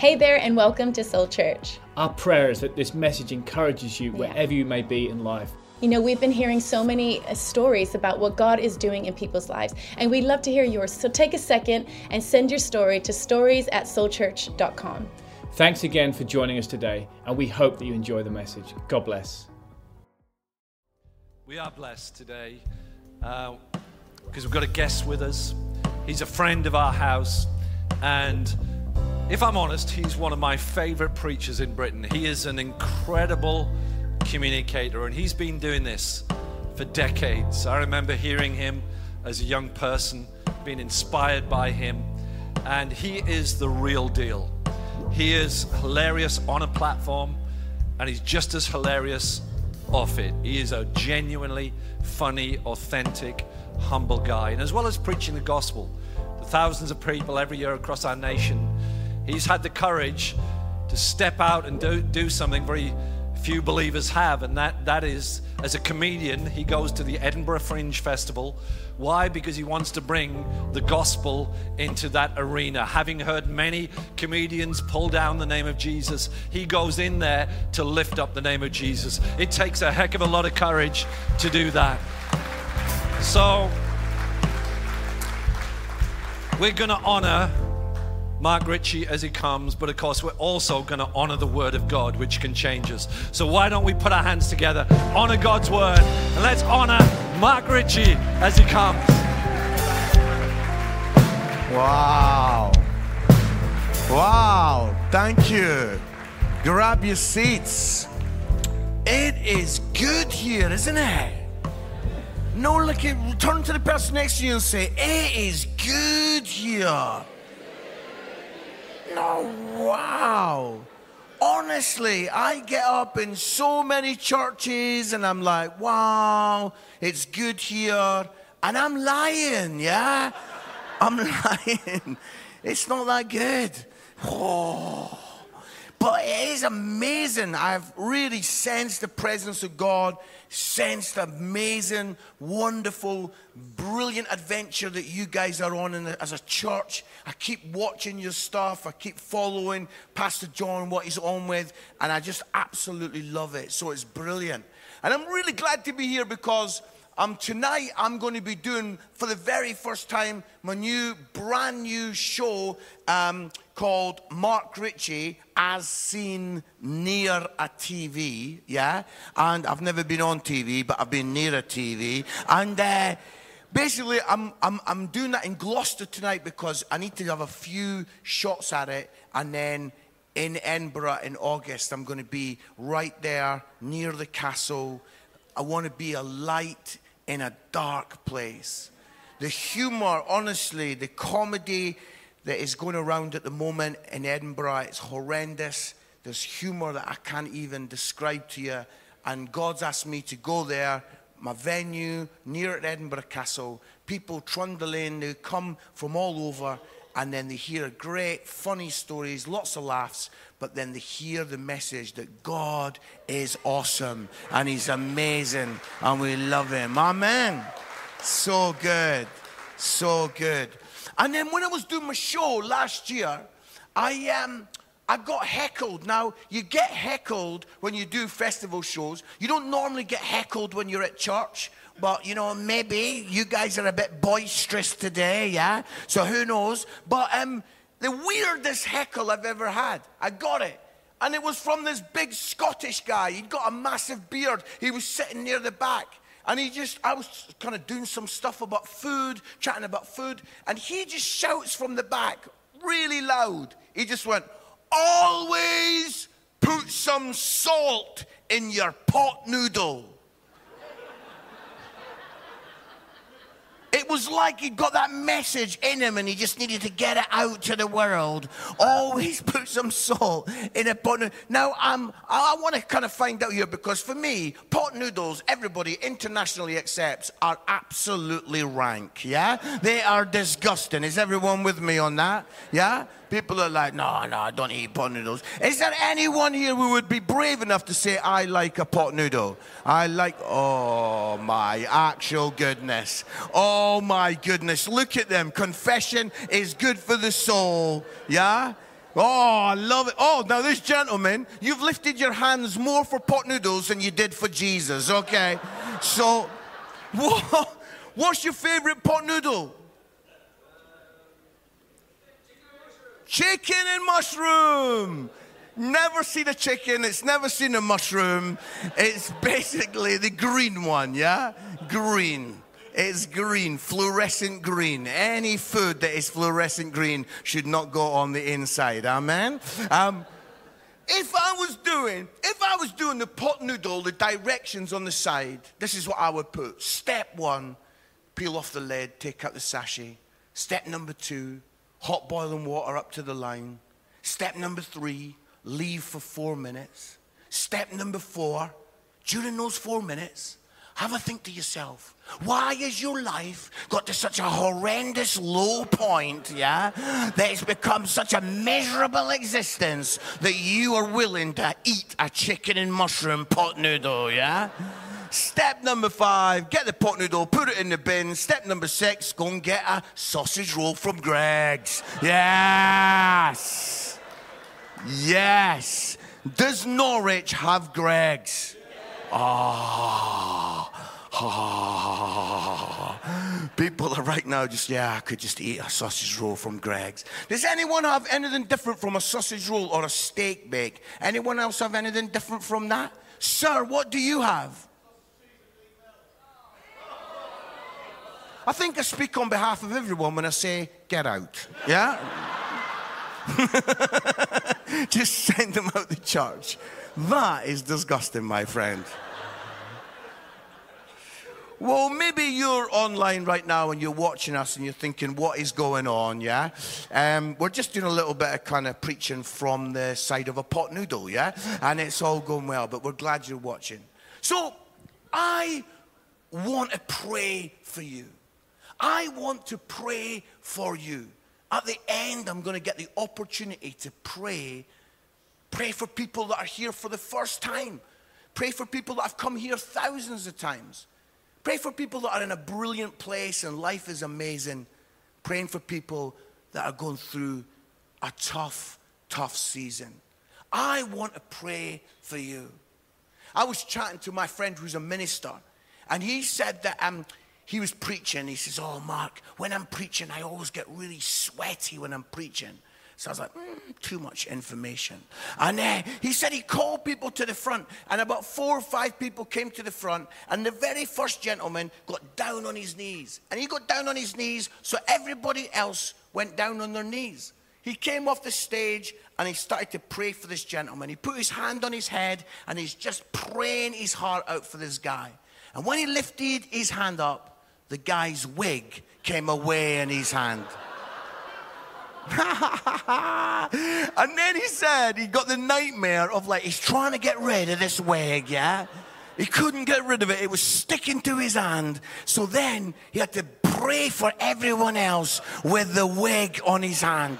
Hey there, and welcome to Soul Church. Our prayer is that this message encourages you wherever you may be in life. You know, we've been hearing so many uh, stories about what God is doing in people's lives, and we'd love to hear yours. So take a second and send your story to stories at soulchurch.com. Thanks again for joining us today, and we hope that you enjoy the message. God bless. We are blessed today uh, because we've got a guest with us. He's a friend of our house, and if I'm honest, he's one of my favorite preachers in Britain. He is an incredible communicator, and he's been doing this for decades. I remember hearing him as a young person, being inspired by him, and he is the real deal. He is hilarious on a platform, and he's just as hilarious off it. He is a genuinely funny, authentic, humble guy. And as well as preaching the gospel to thousands of people every year across our nation, he's had the courage to step out and do, do something very few believers have, and that, that is as a comedian, he goes to the Edinburgh Fringe Festival. Why? Because he wants to bring the gospel into that arena. Having heard many comedians pull down the name of Jesus, he goes in there to lift up the name of Jesus. It takes a heck of a lot of courage to do that. So, we're going to honor Mark Ritchie as he comes, but of course, we're also going to honor the Word of God, which can change us. So, why don't we put our hands together, honor God's Word, and let's honor Mark Ritchie as he comes. Wow. Wow. Thank you. Grab your seats. It is good here, isn't it? No, look at turn to the person next to you and say, It is good here. No, wow. Honestly, I get up in so many churches and I'm like, wow, it's good here. And I'm lying, yeah? I'm lying. It's not that good. Oh. But it is amazing. I've really sensed the presence of God, sensed the amazing, wonderful, brilliant adventure that you guys are on the, as a church. I keep watching your stuff. I keep following Pastor John, what he's on with, and I just absolutely love it. So it's brilliant. And I'm really glad to be here because um, tonight I'm going to be doing for the very first time my new, brand new show um, called Mark Ritchie as seen near a TV. Yeah, and I've never been on TV, but I've been near a TV, and. Uh, basically, I'm, I'm, I'm doing that in Gloucester tonight because I need to have a few shots at it. And then in Edinburgh in August, I'm going to be right there near the castle. I want to be a light in a dark place. The humor, honestly, the comedy that is going around at the moment in Edinburgh, it's horrendous. There's humor that I can't even describe to you. And God's asked me to go there, my venue near at Edinburgh Castle. People trundle in, they come from all over, and then they hear great, funny stories, lots of laughs, but then they hear the message that God is awesome and He's amazing and we love Him. Amen. So good. So good. And then when I was doing my show last year, I um I got heckled. Now, you get heckled when you do festival shows. You don't normally get heckled when you're at church, but you know, maybe you guys are a bit boisterous today, yeah? So who knows? But um the weirdest heckle I've ever had. I got it. And it was from this big Scottish guy. He'd got a massive beard. He was sitting near the back. And he just, I was kind of doing some stuff about food, chatting about food. And he just shouts from the back, really loud. He just went, Always put some salt in your pot noodle. Was like he'd got that message in him and he just needed to get it out to the world. Always put some salt in a pot. Now, um, I want to kind of find out here because for me, pot noodles, everybody internationally accepts, are absolutely rank. Yeah? They are disgusting. Is everyone with me on that? Yeah? People are like, no, no, I don't eat pot noodles. Is there anyone here who would be brave enough to say, I like a pot noodle? I like, oh my actual goodness. Oh my goodness. Look at them. Confession is good for the soul. Yeah? Oh, I love it. Oh, now this gentleman, you've lifted your hands more for pot noodles than you did for Jesus. Okay. So, what, what's your favorite pot noodle? Chicken and mushroom. Never seen a chicken, it's never seen a mushroom. It's basically the green one, yeah? Green. It's green, fluorescent green. Any food that is fluorescent green should not go on the inside. Amen. Um, if I was doing, if I was doing the pot noodle, the directions on the side, this is what I would put. Step one, peel off the lid, take out the sachet. Step number two, hot boiling water up to the line. Step number three, leave for four minutes. Step number four, during those four minutes, have a think to yourself, why has your life got to such a horrendous low point, yeah? That it's become such a miserable existence that you are willing to eat a chicken and mushroom pot noodle, yeah? Step number five, get the pot noodle, put it in the bin. Step number six, go and get a sausage roll from Greggs. Yes. Yes. Does Norwich have Greggs? Ah. People are right now just, yeah, I could just eat a sausage roll from Greggs. Does anyone have anything different from a sausage roll or a steak bake? Anyone else have anything different from that? Sir, what do you have? I think I speak on behalf of everyone when I say, get out. Yeah? Just send them out the church. That is disgusting, my friend. Well, maybe you're online right now and you're watching us and you're thinking, what is going on, yeah? Um, we're just doing a little bit of kind of preaching from the side of a pot noodle, yeah? And it's all going well, but we're glad you're watching. So, I want to pray for you. I want to pray for you. At the end, I'm going to get the opportunity to pray. Pray for people that are here for the first time. Pray for people that have come here thousands of times. Pray for people that are in a brilliant place and life is amazing. Praying for people that are going through a tough, tough season. I want to pray for you. I was chatting to my friend who's a minister, and he said that um, he was preaching. He says, Oh, Mark, when I'm preaching, I always get really sweaty when I'm preaching. So I was like, mm, too much information. And uh, he said he called people to the front, and about four or five people came to the front, and the very first gentleman got down on his knees. And he got down on his knees, so everybody else went down on their knees. He came off the stage and he started to pray for this gentleman. He put his hand on his head and he's just praying his heart out for this guy. And when he lifted his hand up, the guy's wig came away in his hand. and then he said he got the nightmare of like, he's trying to get rid of this wig, yeah? He couldn't get rid of it. It was sticking to his hand. So then he had to pray for everyone else with the wig on his hand.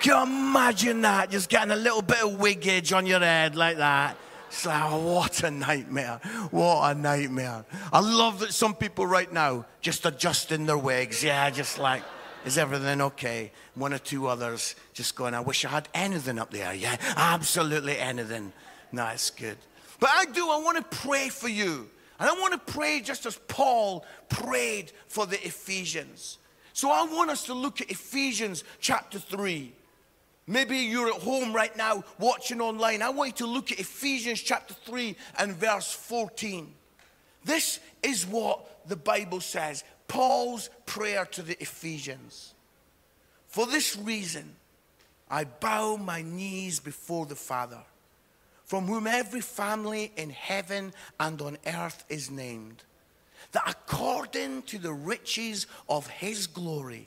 Can you imagine that? Just getting a little bit of wigage on your head like that. It's like, oh, what a nightmare. What a nightmare. I love that some people right now just adjusting their wigs. Yeah, just like. Is everything okay? One or two others just going, I wish I had anything up there. Yeah, absolutely anything. No, it's good. But I do, I want to pray for you. And I want to pray just as Paul prayed for the Ephesians. So I want us to look at Ephesians chapter 3. Maybe you're at home right now watching online. I want you to look at Ephesians chapter 3 and verse 14. This is what the Bible says. Paul's prayer to the Ephesians. For this reason, I bow my knees before the Father, from whom every family in heaven and on earth is named, that according to the riches of his glory,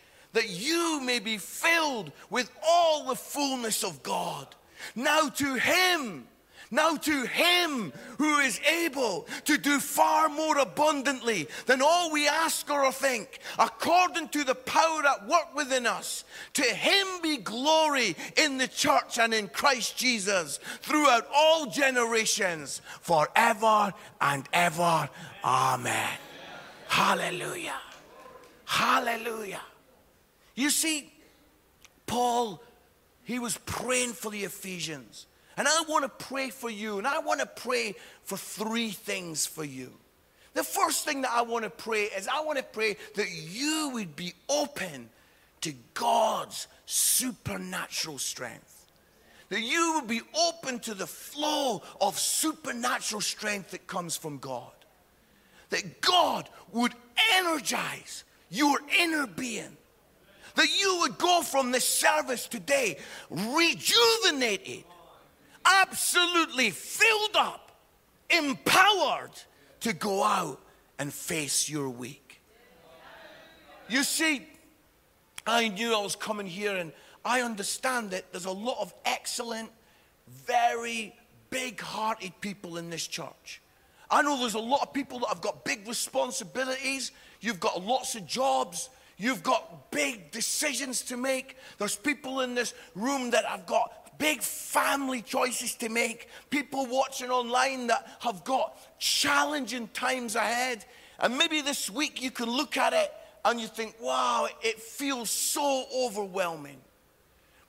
that you may be filled with all the fullness of God. Now to him now to him who is able to do far more abundantly than all we ask or think, according to the power at work within us. To him be glory in the church and in Christ Jesus throughout all generations, forever and ever. Amen. Hallelujah. Hallelujah. You see, Paul, he was praying for the Ephesians. And I want to pray for you, and I want to pray for three things for you. The first thing that I want to pray is I want to pray that you would be open to God's supernatural strength. That you would be open to the flow of supernatural strength that comes from God. That God would energize your inner being. That you would go from this service today rejuvenated absolutely filled up, empowered to go out and face your week. You see, I knew I was coming here and I understand that there's a lot of excellent, very big hearted people in this church. I know there's a lot of people that have got big responsibilities. You've got lots of jobs. You've got big decisions to make. There's people in this room that have got big family choices to make, people watching online that have got challenging times ahead. And maybe this week you can look at it and you think, wow, it feels so overwhelming.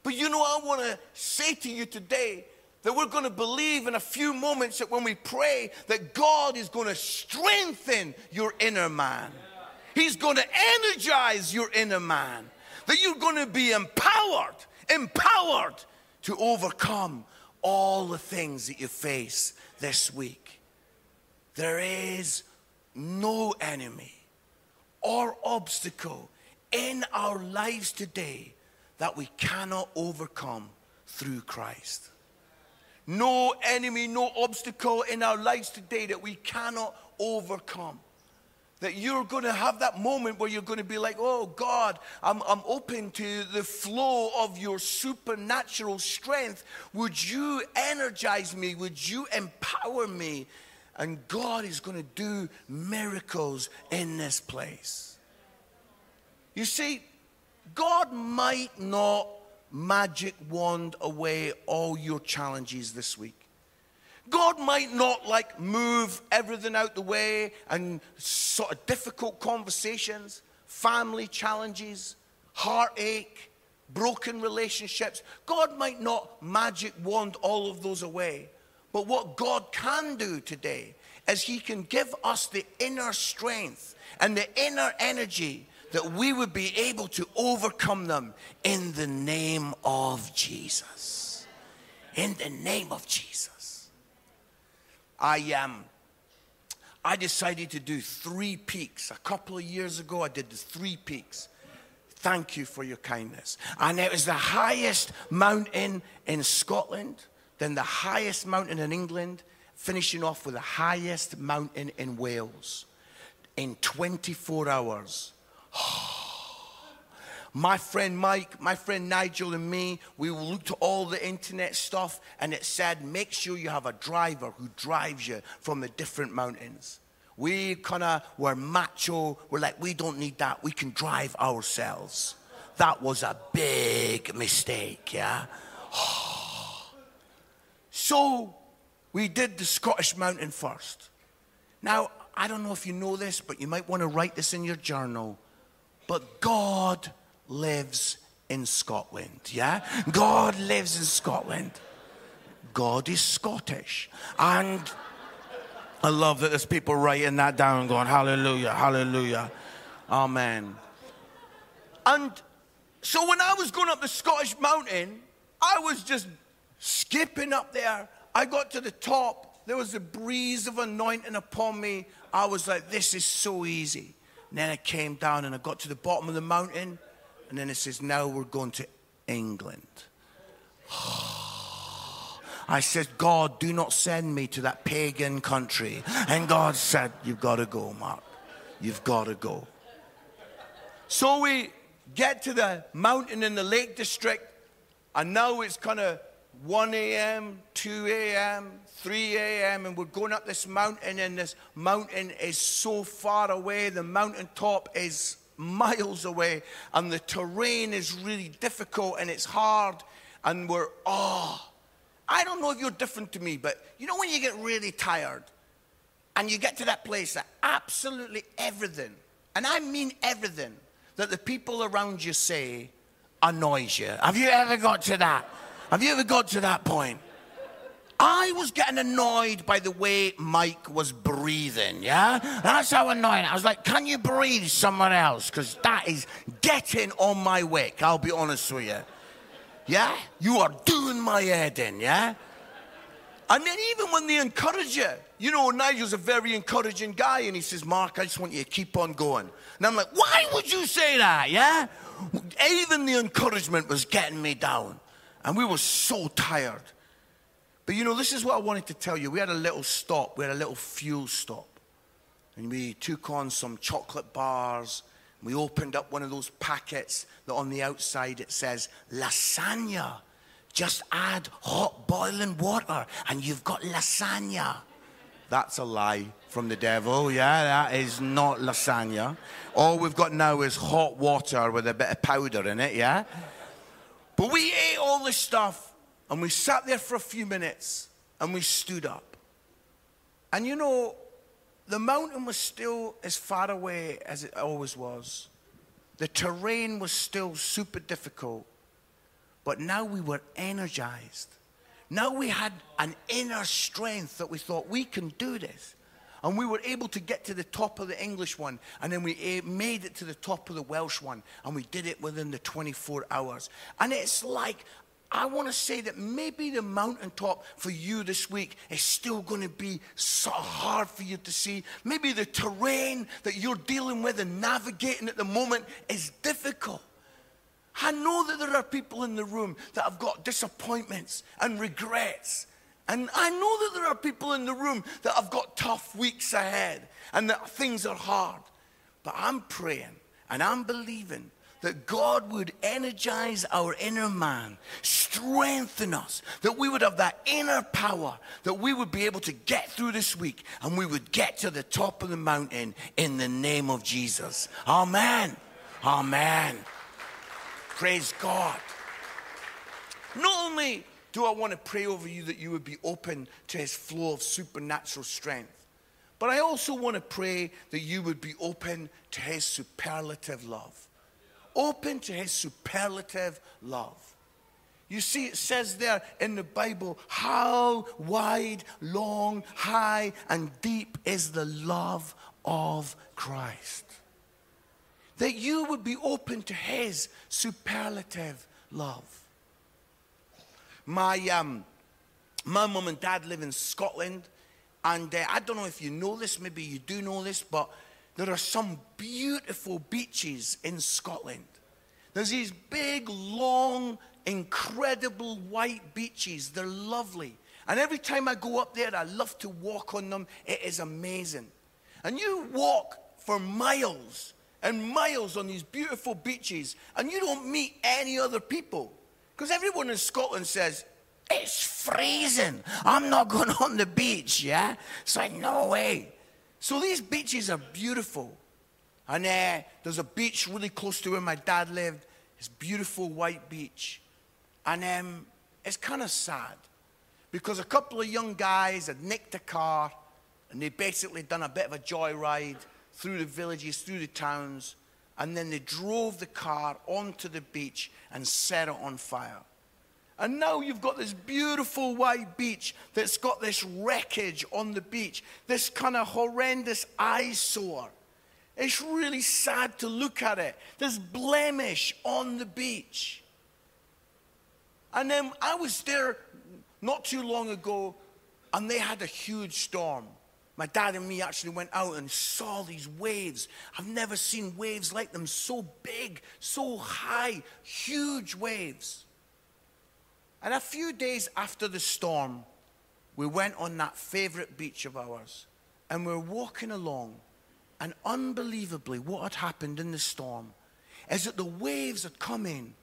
But you know, I want to say to you today that we're going to believe in a few moments that when we pray, that God is going to strengthen your inner man. He's going to energize your inner man. That you're going to be empowered, empowered to overcome all the things that you face this week. There is no enemy or obstacle in our lives today that we cannot overcome through Christ. No enemy, no obstacle in our lives today that we cannot overcome that you're going to have that moment where you're going to be like, oh God, I'm, I'm open to the flow of your supernatural strength. Would you energize me? Would you empower me? And God is going to do miracles in this place. You see, God might not magic wand away all your challenges this week. God might not like move everything out the way and sort of difficult conversations, family challenges, heartache, broken relationships. God might not magic wand all of those away. But what God can do today is He can give us the inner strength and the inner energy that we would be able to overcome them in the name of Jesus. In the name of Jesus. I um, I decided to do three peaks. A couple of years ago, I did the three peaks. Thank you for your kindness. And it was the highest mountain in Scotland, then the highest mountain in England, finishing off with the highest mountain in Wales in 24 hours. My friend Mike, my friend Nigel, and me, we looked at all the internet stuff and it said, make sure you have a driver who drives you from the different mountains. We kind of were macho. We're like, we don't need that. We can drive ourselves. That was a big mistake, yeah? so we did the Scottish mountain first. Now, I don't know if you know this, but you might want to write this in your journal. But God lives in Scotland. Yeah? God lives in Scotland. God is Scottish. And I love that there's people writing that down going, Hallelujah, Hallelujah, Amen. And so when I was going up the Scottish mountain, I was just skipping up there. I got to the top. There was a breeze of anointing upon me. I was like, this is so easy. And then I came down and I got to the bottom of the mountain. And then it says, now we're going to England. I said, God, do not send me to that pagan country. And God said, You've got to go, Mark. You've got to go. So we get to the mountain in the Lake District, and now it's kind of 1 a.m., 2 a.m., 3 a.m., and we're going up this mountain, and this mountain is so far away. The mountain top is miles away, and the terrain is really difficult and it's hard, and we're, oh, I don't know if you're different to me, but you know when you get really tired and you get to that place that absolutely everything, and I mean everything, that the people around you say annoys you. Have you ever got to that? Have you ever got to that point? I was getting annoyed by the way Mike was breathing, yeah? That's how annoying. I was like, can you breathe somewhere else? Because that is getting on my wick, I'll be honest with you. Yeah? You are doing my head in, yeah? And then even when they encourage you, you know, Nigel's a very encouraging guy, and he says, Mark, I just want you to keep on going. And I'm like, why would you say that, yeah? Even the encouragement was getting me down. And we were so tired. But you know, this is what I wanted to tell you. We had a little stop, we had a little fuel stop. And we took on some chocolate bars. We opened up one of those packets that on the outside it says lasagna. Just add hot boiling water and you've got lasagna. That's a lie from the devil. Yeah, that is not lasagna. All we've got now is hot water with a bit of powder in it. Yeah. But we ate all this stuff and we sat there for a few minutes and we stood up. And you know, the mountain was still as far away as it always was. The terrain was still super difficult. But now we were energized. Now we had an inner strength that we thought we can do this. And we were able to get to the top of the English one, and then we eh, made it to the top of the Welsh one, and we did it within the 24 hours. And it's like I want to say that maybe the mountaintop for you this week is still going to be so hard for you to see. Maybe the terrain that you're dealing with and navigating at the moment is difficult. I know that there are people in the room that have got disappointments and regrets. And I know that there are people in the room that have got tough weeks ahead and that things are hard. But I'm praying and I'm believing that God would energize our inner man, strengthen us, that we would have that inner power, that we would be able to get through this week and we would get to the top of the mountain in the name of Jesus. Amen. Amen. Praise God. Not only do I want to pray over you that you would be open to his flow of supernatural strength, but I also want to pray that you would be open to his superlative love open to his superlative love. You see, it says there in the Bible, how wide, long, high, and deep is the love of Christ. That you would be open to his superlative love. My, um, my mum and dad live in Scotland, and uh, I don't know if you know this, maybe you do know this, but there are some beautiful beaches in Scotland. There's these big, long, incredible white beaches. They're lovely. And every time I go up there, I love to walk on them. It is amazing. And you walk for miles and miles on these beautiful beaches, and you don't meet any other people. Because everyone in Scotland says, It's freezing. I'm not going on the beach, yeah? It's like, No way. So these beaches are beautiful. And uh, there's a beach really close to where my dad lived. It's beautiful white beach. And um, it's kind of sad because a couple of young guys had nicked a car and they basically done a bit of a joyride through the villages, through the towns, and then they drove the car onto the beach and set it on fire. And now you've got this beautiful white beach that's got this wreckage on the beach, this kind of horrendous eyesore. It's really sad to look at it. This blemish on the beach. And then I was there not too long ago, and they had a huge storm. My dad and me actually went out and saw these waves. I've never seen waves like them so big, so high, huge waves. And a few days after the storm, we went on that favorite beach of ours, and we we're walking along and unbelievably, what had happened in the storm is that the waves had come in,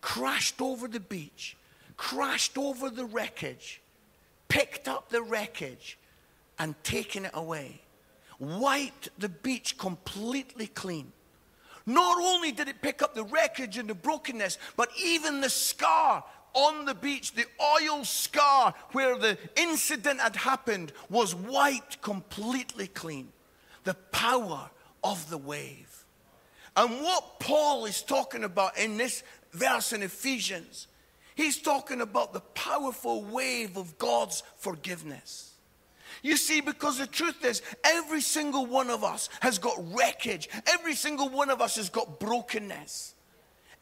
crashed over the beach, crashed over the wreckage, picked up the wreckage, and taken it away. Wiped the beach completely clean. Not only did it pick up the wreckage and the brokenness, but even the scar on the beach, the oil scar where the incident had happened, was wiped completely clean. The power of the wave. And what Paul is talking about in this verse in Ephesians, he's talking about the powerful wave of God's forgiveness. You see, because the truth is, every single one of us has got wreckage. Every single one of us has got brokenness.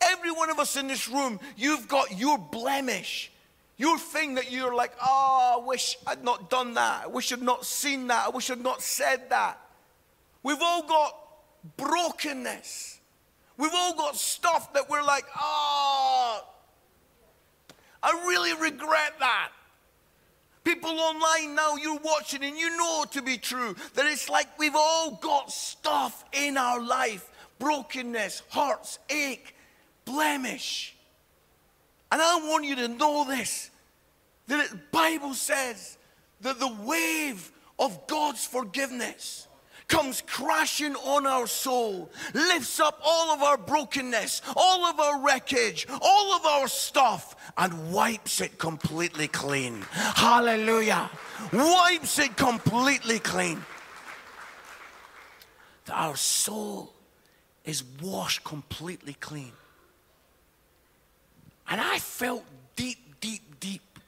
Every one of us in this room, you've got your blemish. Your thing that you're like, oh, I wish I'd not done that. I wish I'd not seen that. I wish I'd not said that. We've all got brokenness. We've all got stuff that we're like, oh, I really regret that. People online now, you're watching and you know to be true that it's like we've all got stuff in our life brokenness, hearts ache, blemish. And I want you to know this that the Bible says that the wave of God's forgiveness comes crashing on our soul, lifts up all of our brokenness, all of our wreckage, all of our stuff, and wipes it completely clean. Hallelujah. Wipes it completely clean. That our soul is washed completely clean. I felt deep, deep, deep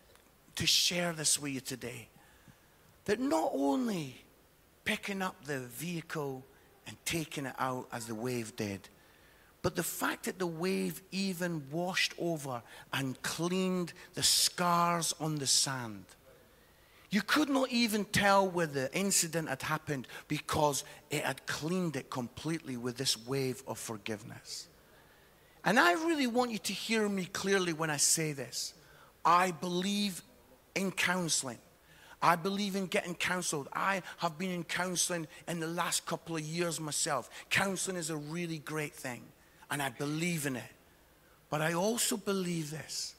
to share this with you today. That not only picking up the vehicle and taking it out as the wave did. But the fact that the wave even washed over and cleaned the scars on the sand. You could not even tell where the incident had happened because it had cleaned it completely with this wave of forgiveness. And I really want you to hear me clearly when I say this. I believe in counseling. I believe in getting counseled. I have been in counseling in the last couple of years myself. Counseling is a really great thing, and I believe in it. But I also believe this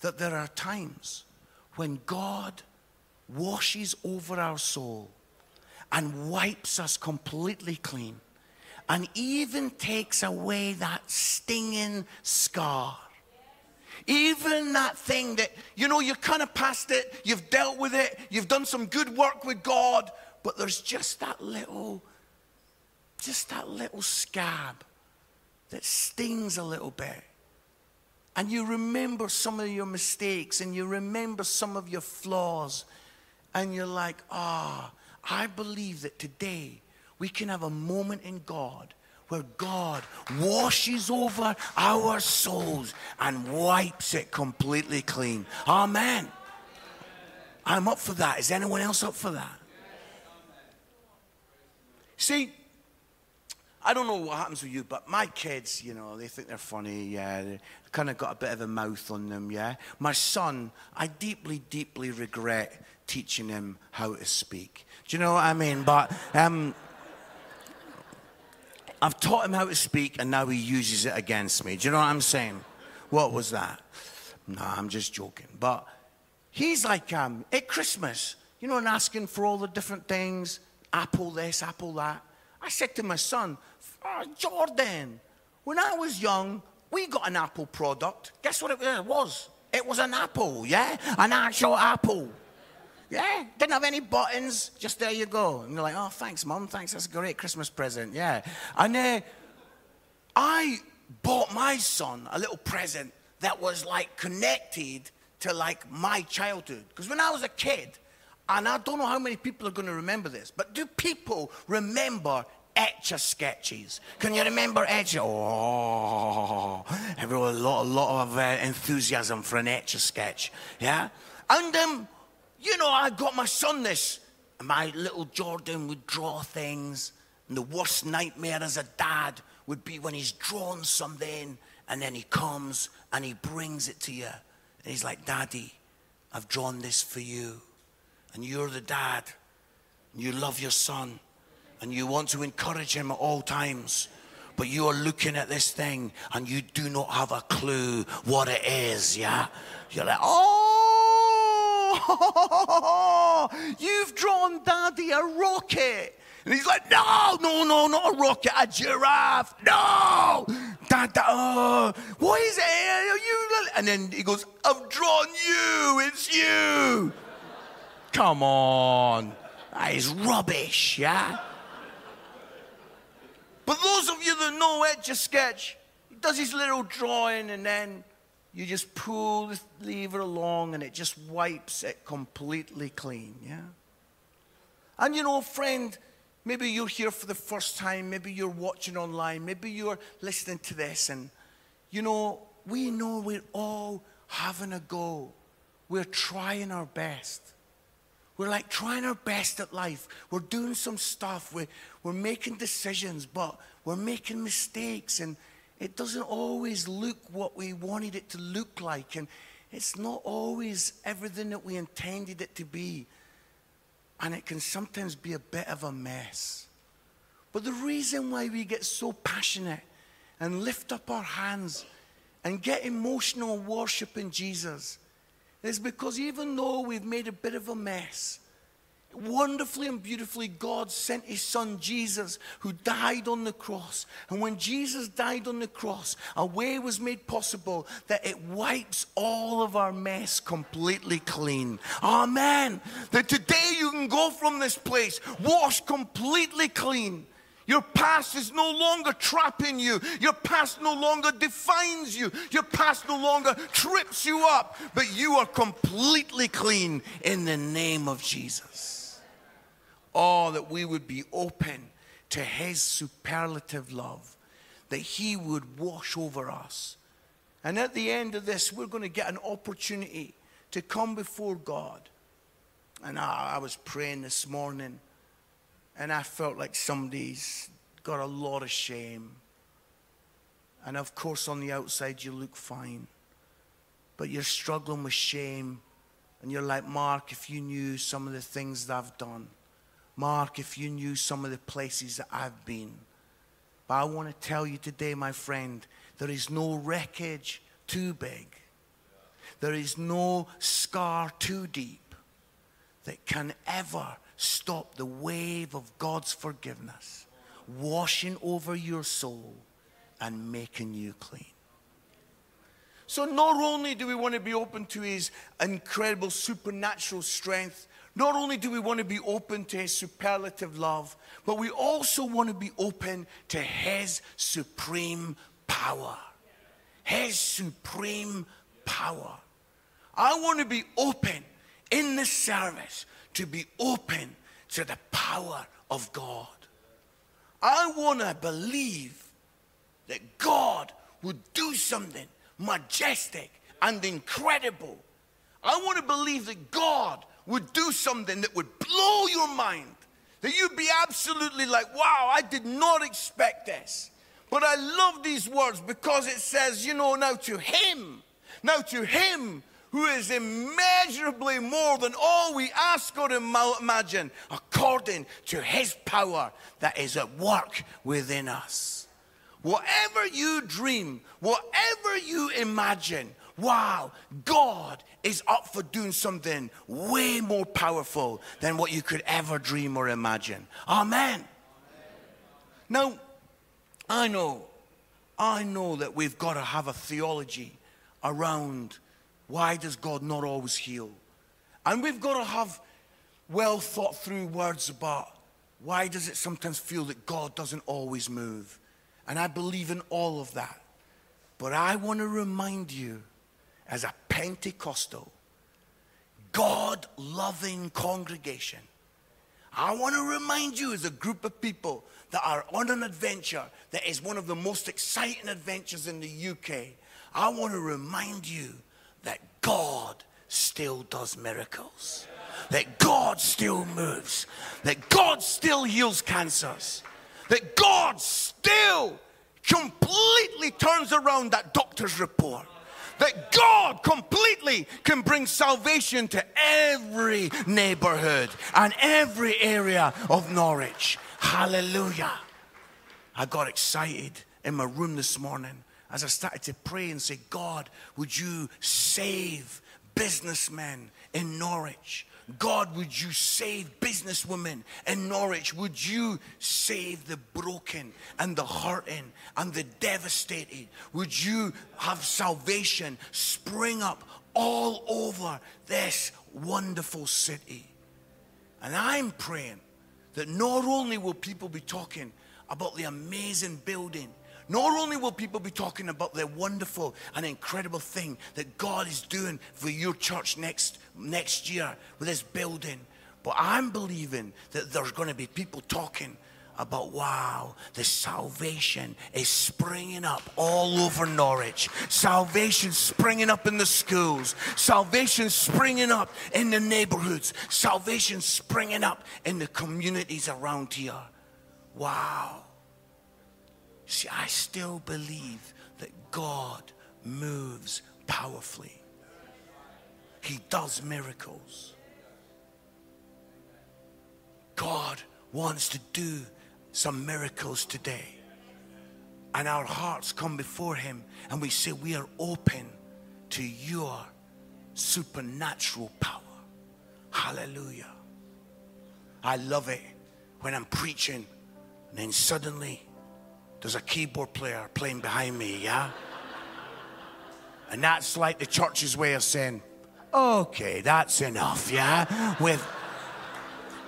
that there are times when God washes over our soul and wipes us completely clean and even takes away that stinging scar even that thing that, you know, you're kind of past it, you've dealt with it, you've done some good work with God, but there's just that little, just that little scab that stings a little bit. And you remember some of your mistakes and you remember some of your flaws, and you're like, ah, oh, I believe that today we can have a moment in God where God washes over our souls and wipes it completely clean. Amen. I'm up for that. Is anyone else up for that? See, I don't know what happens with you, but my kids, you know, they think they're funny. Yeah, they kind of got a bit of a mouth on them. Yeah, my son, I deeply, deeply regret teaching him how to speak. Do you know what I mean? But um, I've taught him how to speak and now he uses it against me. Do you know what I'm saying? What was that? No, I'm just joking. But he's like, um, at Christmas, you know, and asking for all the different things apple this, apple that. I said to my son, oh, Jordan, when I was young, we got an Apple product. Guess what it was? It was an apple, yeah? An actual apple. Yeah, didn't have any buttons. Just there you go. And you're like, oh, thanks, mom. Thanks. That's a great Christmas present. Yeah. And uh, I bought my son a little present that was like connected to like my childhood. Because when I was a kid, and I don't know how many people are going to remember this, but do people remember etch a sketches? Can you remember etch? Oh, everyone, a lot, a lot of uh, enthusiasm for an etch a sketch. Yeah? And um, you know, I got my son this. And my little Jordan would draw things. And the worst nightmare as a dad would be when he's drawn something and then he comes and he brings it to you. And he's like, Daddy, I've drawn this for you. And you're the dad. And you love your son. And you want to encourage him at all times. but you are looking at this thing and you do not have a clue what it is, yeah? You're like, oh, you've drawn daddy a rocket. And he's like, no, no, no, not a rocket, a giraffe. No. Dad, dad, oh, what is it? Are you? And then he goes, I've drawn you. It's you. Come on. That is rubbish, yeah? But those of you that know Etch a Sketch, he does his little drawing and then you just pull the lever along and it just wipes it completely clean, yeah? And you know, friend, maybe you're here for the first time, maybe you're watching online, maybe you're listening to this, and you know, we know we're all having a go. We're trying our best. We're like trying our best at life. We're doing some stuff. We're, we're making decisions, but we're making mistakes. And it doesn't always look what we wanted it to look like. And it's not always everything that we intended it to be. And it can sometimes be a bit of a mess. But the reason why we get so passionate and lift up our hands and get emotional worshiping Jesus is because even though we've made a bit of a mess, wonderfully and beautifully, God sent his son Jesus, who died on the cross. And when Jesus died on the cross, a way was made possible that it wipes all of our mess completely clean. Amen. That today you can go from this place washed completely clean. Your past is no longer trapping you. Your past no longer defines you. Your past no longer trips you up. But you are completely clean in the name of Jesus. Oh, that we would be open to His superlative love, that He would wash over us. And at the end of this, we're going to get an opportunity to come before God. And I, I was praying this morning and I felt like somebody's got a lot of shame. And of course, on the outside, you look fine. But you're struggling with shame. And you're like, Mark, if you knew some of the things that I've done. Mark, if you knew some of the places that I've been. But I want to tell you today, my friend, there is no wreckage too big. There is no scar too deep that can ever stop the wave of God's forgiveness washing over your soul and making you clean. So, not only do we want to be open to His incredible supernatural strength, not only do we want to be open to His superlative love, but we also want to be open to His supreme power. His supreme power. I want to be open in this service to be open to the power of God. I want to believe that God would do something majestic and incredible. I want to believe that God would do something that would blow your mind. That you'd be absolutely like, wow, I did not expect this. But I love these words because it says, you know, now to Him, now to Him who is immeasurably more than all we ask or imagine, according to his power that is at work within us. Whatever you dream, whatever you imagine, wow, God is up for doing something way more powerful than what you could ever dream or imagine. Amen. Amen. Now, I know, I know that we've got to have a theology around why does God not always heal? And we've got to have well thought through words about why does it sometimes feel that God doesn't always move? And I believe in all of that. But I want to remind you, as a Pentecostal, God loving congregation, I want to remind you, as a group of people that are on an adventure that is one of the most exciting adventures in the UK, I want to remind you that God still does miracles, that God still moves, that God still heals cancers, that God still completely turns around that doctor's report. That God completely can bring salvation to every neighborhood and every area of Norwich. Hallelujah. I got excited in my room this morning as I started to pray and say, God, would you save businessmen in Norwich? God, would you save businesswomen in Norwich? Would you save the broken and the hurting and the devastated? Would you have salvation spring up all over this wonderful city? And I'm praying that not only will people be talking about the amazing building, not only will people be talking about the wonderful and incredible thing that God is doing for your church next, next year with this building, but I'm believing that there's going to be people talking about wow, the salvation is springing up all over Norwich. Salvation springing up in the schools. Salvation springing up in the neighborhoods. Salvation springing up in the communities around here. Wow. See, I still believe that God moves powerfully. He does miracles. God wants to do some miracles today. And our hearts come before Him and we say, We are open to your supernatural power. Hallelujah. I love it when I'm preaching and then suddenly there's a keyboard player playing behind me, yeah? And that's like the church's way of saying, okay, that's enough, yeah? With,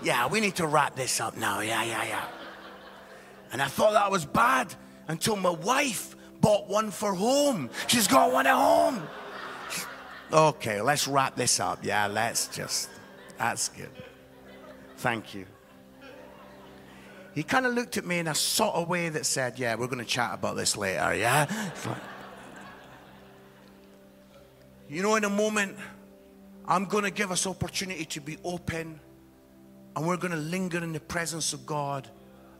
yeah, we need to wrap this up now, yeah, yeah, yeah. And I thought that was bad until my wife bought one for home. She's got one at home. Okay, let's wrap this up. Yeah, let's just, that's good. Thank you. He kind of looked at me in a sort of way that said, Yeah, we're going to chat about this later, yeah? Like, you know, in a moment, I'm going to give us opportunity to be open and we're going to linger in the presence of God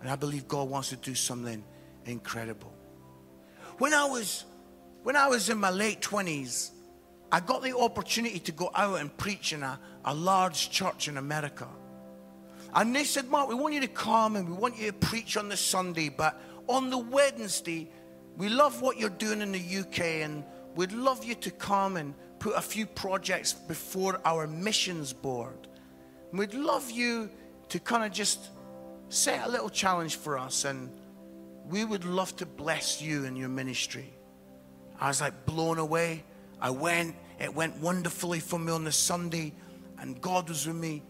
and I believe God wants to do something incredible. When I was when I was in my late 20s, I got the opportunity to go out and preach in a, a large church in America. And they said, Mark, we want you to come and we want you to preach on the Sunday, but on the Wednesday, we love what you're doing in the UK and we'd love you to come and put a few projects before our missions board. And we'd love you to kind of just set a little challenge for us and we would love to bless you in your ministry. I was like blown away. I went, it went wonderfully for me on the Sunday, and God was with me.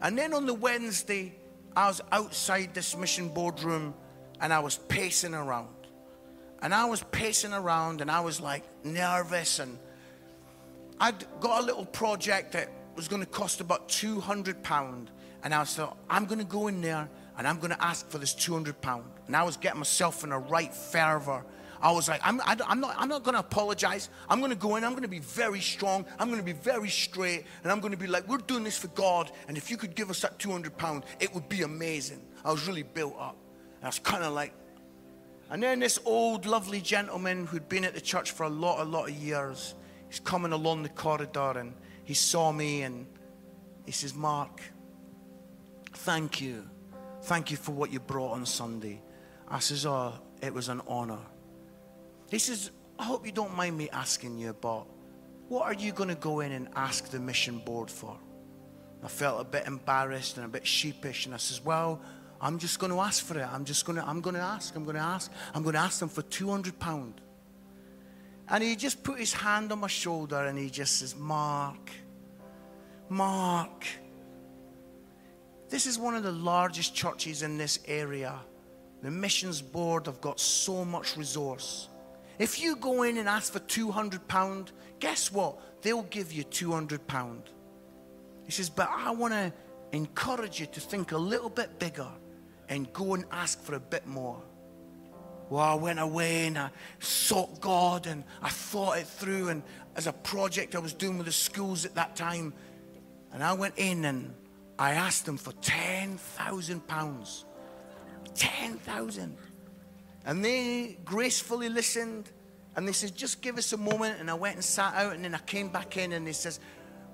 And then on the Wednesday, I was outside this mission boardroom and I was pacing around. And I was pacing around and I was like nervous. And I'd got a little project that was going to cost about 200 pound. And I was like, I'm going to go in there and I'm going to ask for this 200 pound. And I was getting myself in a right fervor. I was like, I'm, I, i am not, I'm not going to apologize. I'm going to go in. I'm going to be very strong. I'm going to be very straight. And I'm going to be like, we're doing this for God. And if you could give us that 200 pound, it would be amazing. I was really built up. And I was kind of like, and then this old, lovely gentleman who'd been at the church for a lot, a lot of years, he's coming along the corridor and he saw me and he says, Mark, thank you Thank you for what you brought on Sunday. I says, Oh, it was an honor. He says, I hope you don't mind me asking you, but what are you going to go in and ask the mission board for? I felt a bit embarrassed and a bit sheepish, and I says, Well, I'm just going to ask for it. I'm just going to, I'm going to ask. I'm going to ask. I'm going to ask them for 200 pound. And he just put his hand on my shoulder and he just says, Mark, Mark, this is one of the largest churches in this area. The missions board have got so much resource. If you go in and ask for 200 pound, guess what? They'll give you 200 pound. He says, but I want to encourage you to think a little bit bigger and go and ask for a bit more. Well, I went away and I sought God and I thought it through and as a project I was doing with the schools at that time. And I went in and I asked them for 10,000 pounds. 10,000. And they gracefully listened and they said, just give us a moment. And I went and sat out and then I came back in and they says,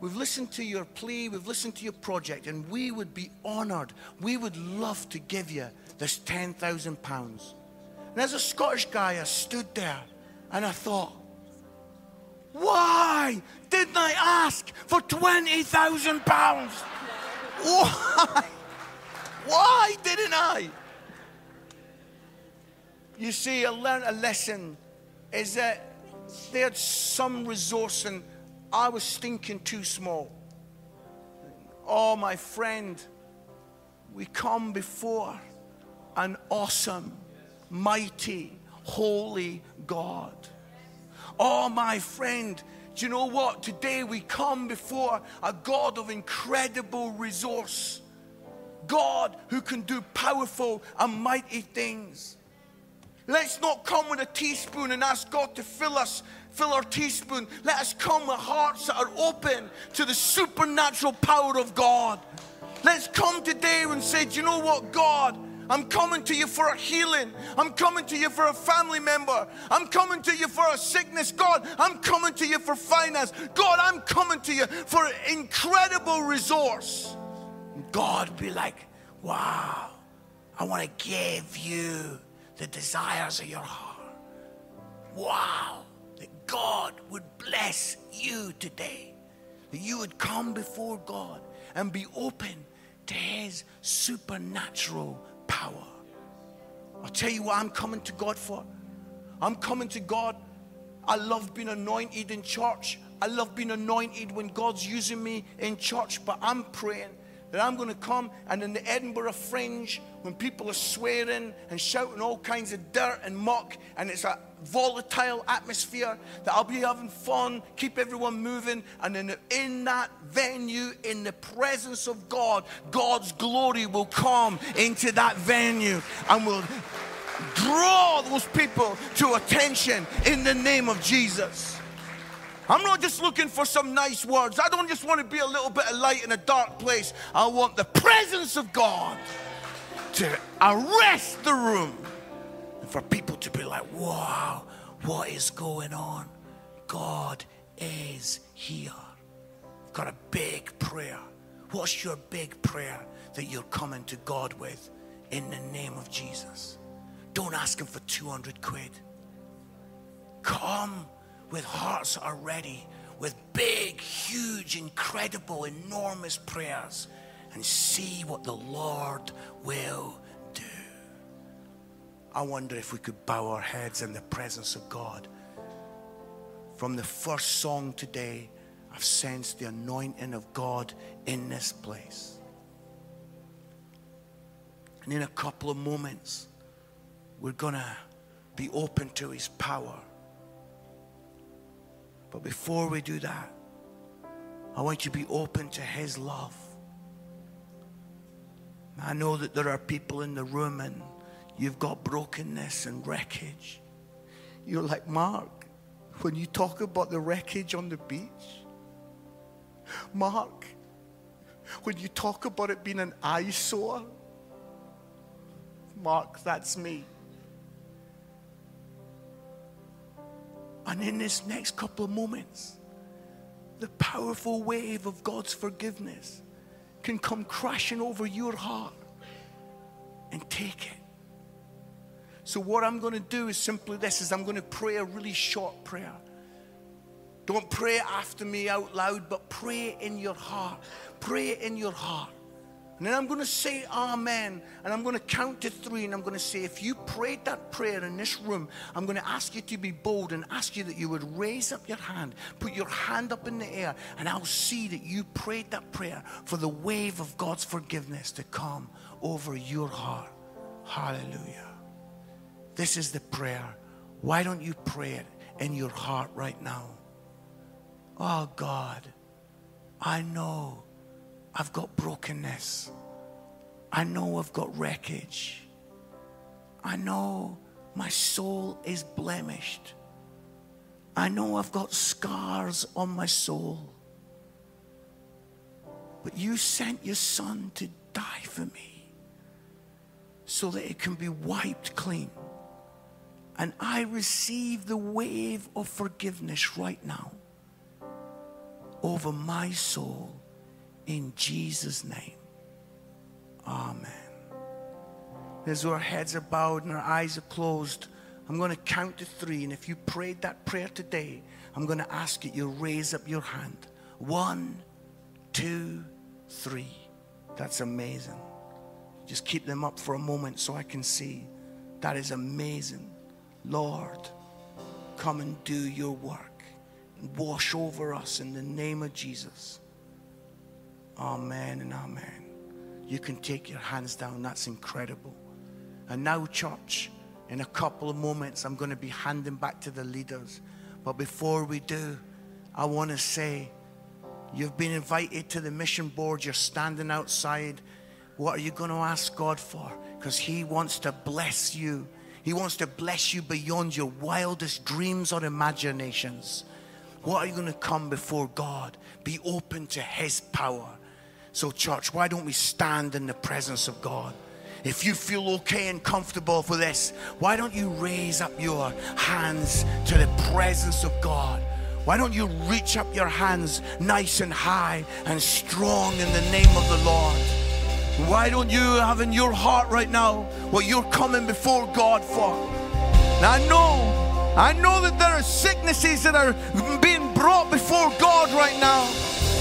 We've listened to your plea, we've listened to your project, and we would be honored. We would love to give you this 10,000 pounds. And as a Scottish guy, I stood there and I thought, why didn't I ask for £20,000? Why? Why didn't I? You see, I learned a lesson is that they had some resource and I was stinking too small. Oh, my friend, we come before an awesome, mighty, holy God. Oh, my friend, do you know what? Today we come before a God of incredible resource. God who can do powerful and mighty things. Let's not come with a teaspoon and ask God to fill us, fill our teaspoon. Let us come with hearts that are open to the supernatural power of God. Let's come today and say, Do you know what, God? I'm coming to you for a healing. I'm coming to you for a family member. I'm coming to you for a sickness. God, I'm coming to you for finance. God, I'm coming to you for an incredible resource. God be like, wow, I want to give you the desires of your heart. Wow, that God would bless you today. That you would come before God and be open to His supernatural power. I'll tell you what I'm coming to God for. I'm coming to God. I love being anointed in church. I love being anointed when God's using me in church, but I'm praying that I'm going to come and in the Edinburgh Fringe, when people are swearing and shouting all kinds of dirt and muck, and it's a volatile atmosphere, that I'll be having fun, keep everyone moving, and in, in that venue, in the presence of God, God's glory will come into that venue and will draw those people to attention in the name of Jesus. I'm not just looking for some nice words. I don't just want to be a little bit of light in a dark place. I want the presence of God to arrest the room and for people to be like, wow, what is going on? God is here. Got a big prayer. What's your big prayer that you're coming to God with in the name of Jesus? Don't ask Him for 200 quid. Come with hearts that are ready, with big, huge, incredible, enormous prayers, and see what the Lord will do. I wonder if we could bow our heads in the presence of God. From the first song today, I've sensed the anointing of God in this place. And in a couple of moments, we're going to be open to His power. But before we do that, I want you to be open to His love. I know that there are people in the room and you've got brokenness and wreckage. You're like, Mark, when you talk about the wreckage on the beach, Mark, when you talk about it being an eyesore, Mark, that's me. And in this next couple of moments, the powerful wave of God's forgiveness can come crashing over your heart and take it. So what I'm going to do is simply this is I'm going to pray a really short prayer. Don't pray after me out loud, but pray in your heart. Pray in your heart. And then I'm going to say amen. And I'm going to count to three. And I'm going to say, if you prayed that prayer in this room, I'm going to ask you to be bold and ask you that you would raise up your hand, put your hand up in the air, and I'll see that you prayed that prayer for the wave of God's forgiveness to come over your heart. Hallelujah. This is the prayer. Why don't you pray it in your heart right now? Oh God, I know I've got brokenness. I know I've got wreckage. I know my soul is blemished. I know I've got scars on my soul. But you sent your son to die for me so that it can be wiped clean. And I receive the wave of forgiveness right now over my soul in Jesus' name. Amen. as our heads are bowed and our eyes are closed, I'm going to count to three. And if you prayed that prayer today, I'm going to ask that you raise up your hand. One, two, three. That's amazing. Just keep them up for a moment so I can see. That is amazing. Lord, come and do your work and wash over us in the name of Jesus. Amen and amen. You can take your hands down. That's incredible. And now, church, in a couple of moments, I'm going to be handing back to the leaders. But before we do, I want to say you've been invited to the mission board. You're standing outside. What are you going to ask God for? Because He wants to bless you. He wants to bless you beyond your wildest dreams or imaginations. What are you going to come before God? Be open to His power. So, church, why don't we stand in the presence of God? If you feel okay and comfortable for this, why don't you raise up your hands to the presence of God? Why don't you reach up your hands nice and high and strong in the name of the Lord? Why don't you have in your heart right now what you're coming before God for? Now, I know, I know that there are sicknesses that are being brought before God right now.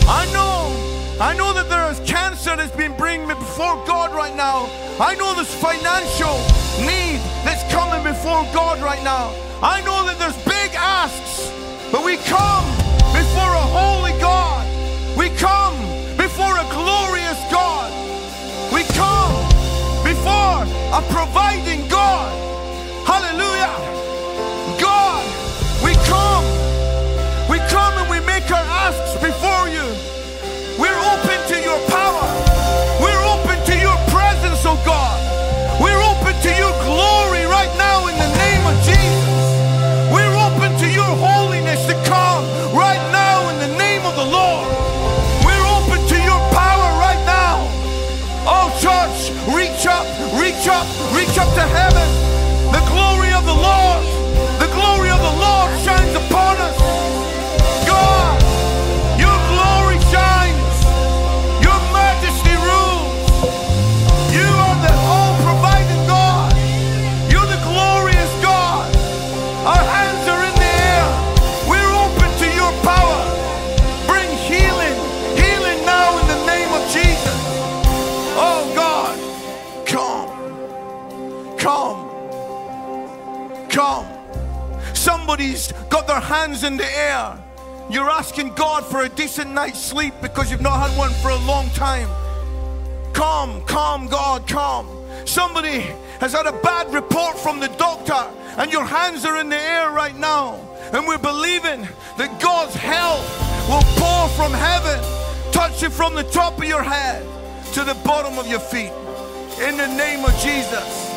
I know I know that there is cancer that's been bringing me before God right now. I know there's financial need that's coming before God right now. I know that there's big asks, but we come before a holy God. We come before a glorious God. We come before a providing God. Hallelujah. God, we come. We come and we make our asks before Somebody's got their hands in the air. You're asking God for a decent night's sleep because you've not had one for a long time. Come, come, God, come. Somebody has had a bad report from the doctor, and your hands are in the air right now. And we're believing that God's help will pour from heaven, touch you from the top of your head to the bottom of your feet. In the name of Jesus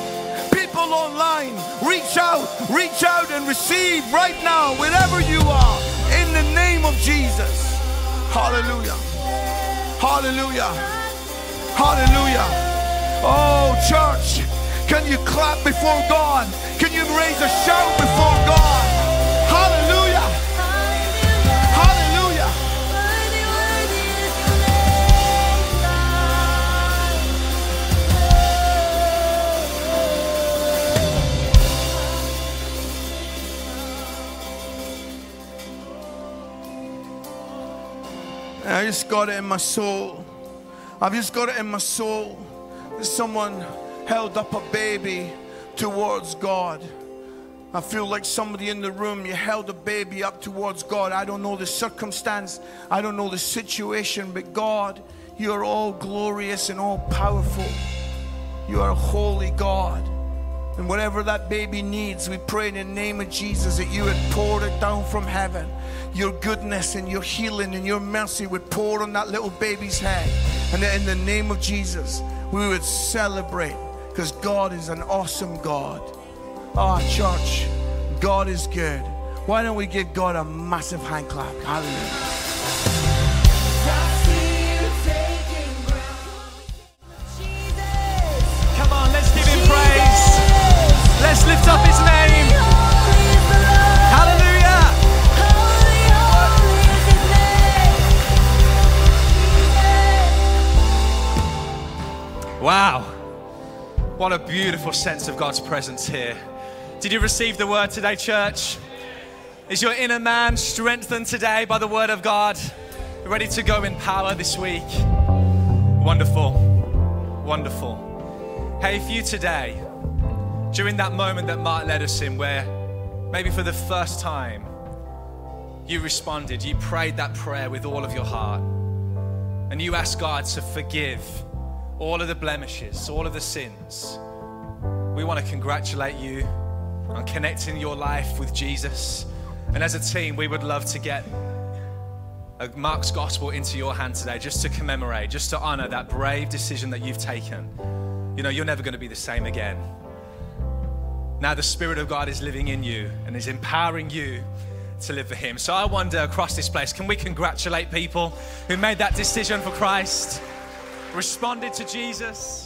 people online, reach out, reach out and receive right now, wherever you are, in the name of Jesus. Hallelujah. Hallelujah. Hallelujah. Oh, church, can you clap before God? Can you raise a shout before God? Got it in my soul. I've just got it in my soul. Someone held up a baby towards God. I feel like somebody in the room, you held a baby up towards God. I don't know the circumstance, I don't know the situation, but God, you are all glorious and all powerful. You are holy God. And whatever that baby needs, we pray in the name of Jesus that you would pour it down from heaven. Your goodness and your healing and your mercy would pour on that little baby's head. And that in the name of Jesus, we would celebrate because God is an awesome God. Ah, church, God is good. Why don't we give God a massive hand clap? Hallelujah. Come on, let's give him praise. Let's lift up his name. Hallelujah. Wow. What a beautiful sense of God's presence here. Did you receive the word today, church? Is your inner man strengthened today by the word of God? Ready to go in power this week? Wonderful. Wonderful. Hey, if you today, during that moment that Mark led us in, where maybe for the first time you responded, you prayed that prayer with all of your heart, and you asked God to forgive all of the blemishes, all of the sins, we want to congratulate you on connecting your life with Jesus. And as a team, we would love to get Mark's gospel into your hand today just to commemorate, just to honor that brave decision that you've taken. You know, you're never going to be the same again. Now, the Spirit of God is living in you and is empowering you to live for Him. So I wonder across this place, can we congratulate people who made that decision for Christ, responded to Jesus?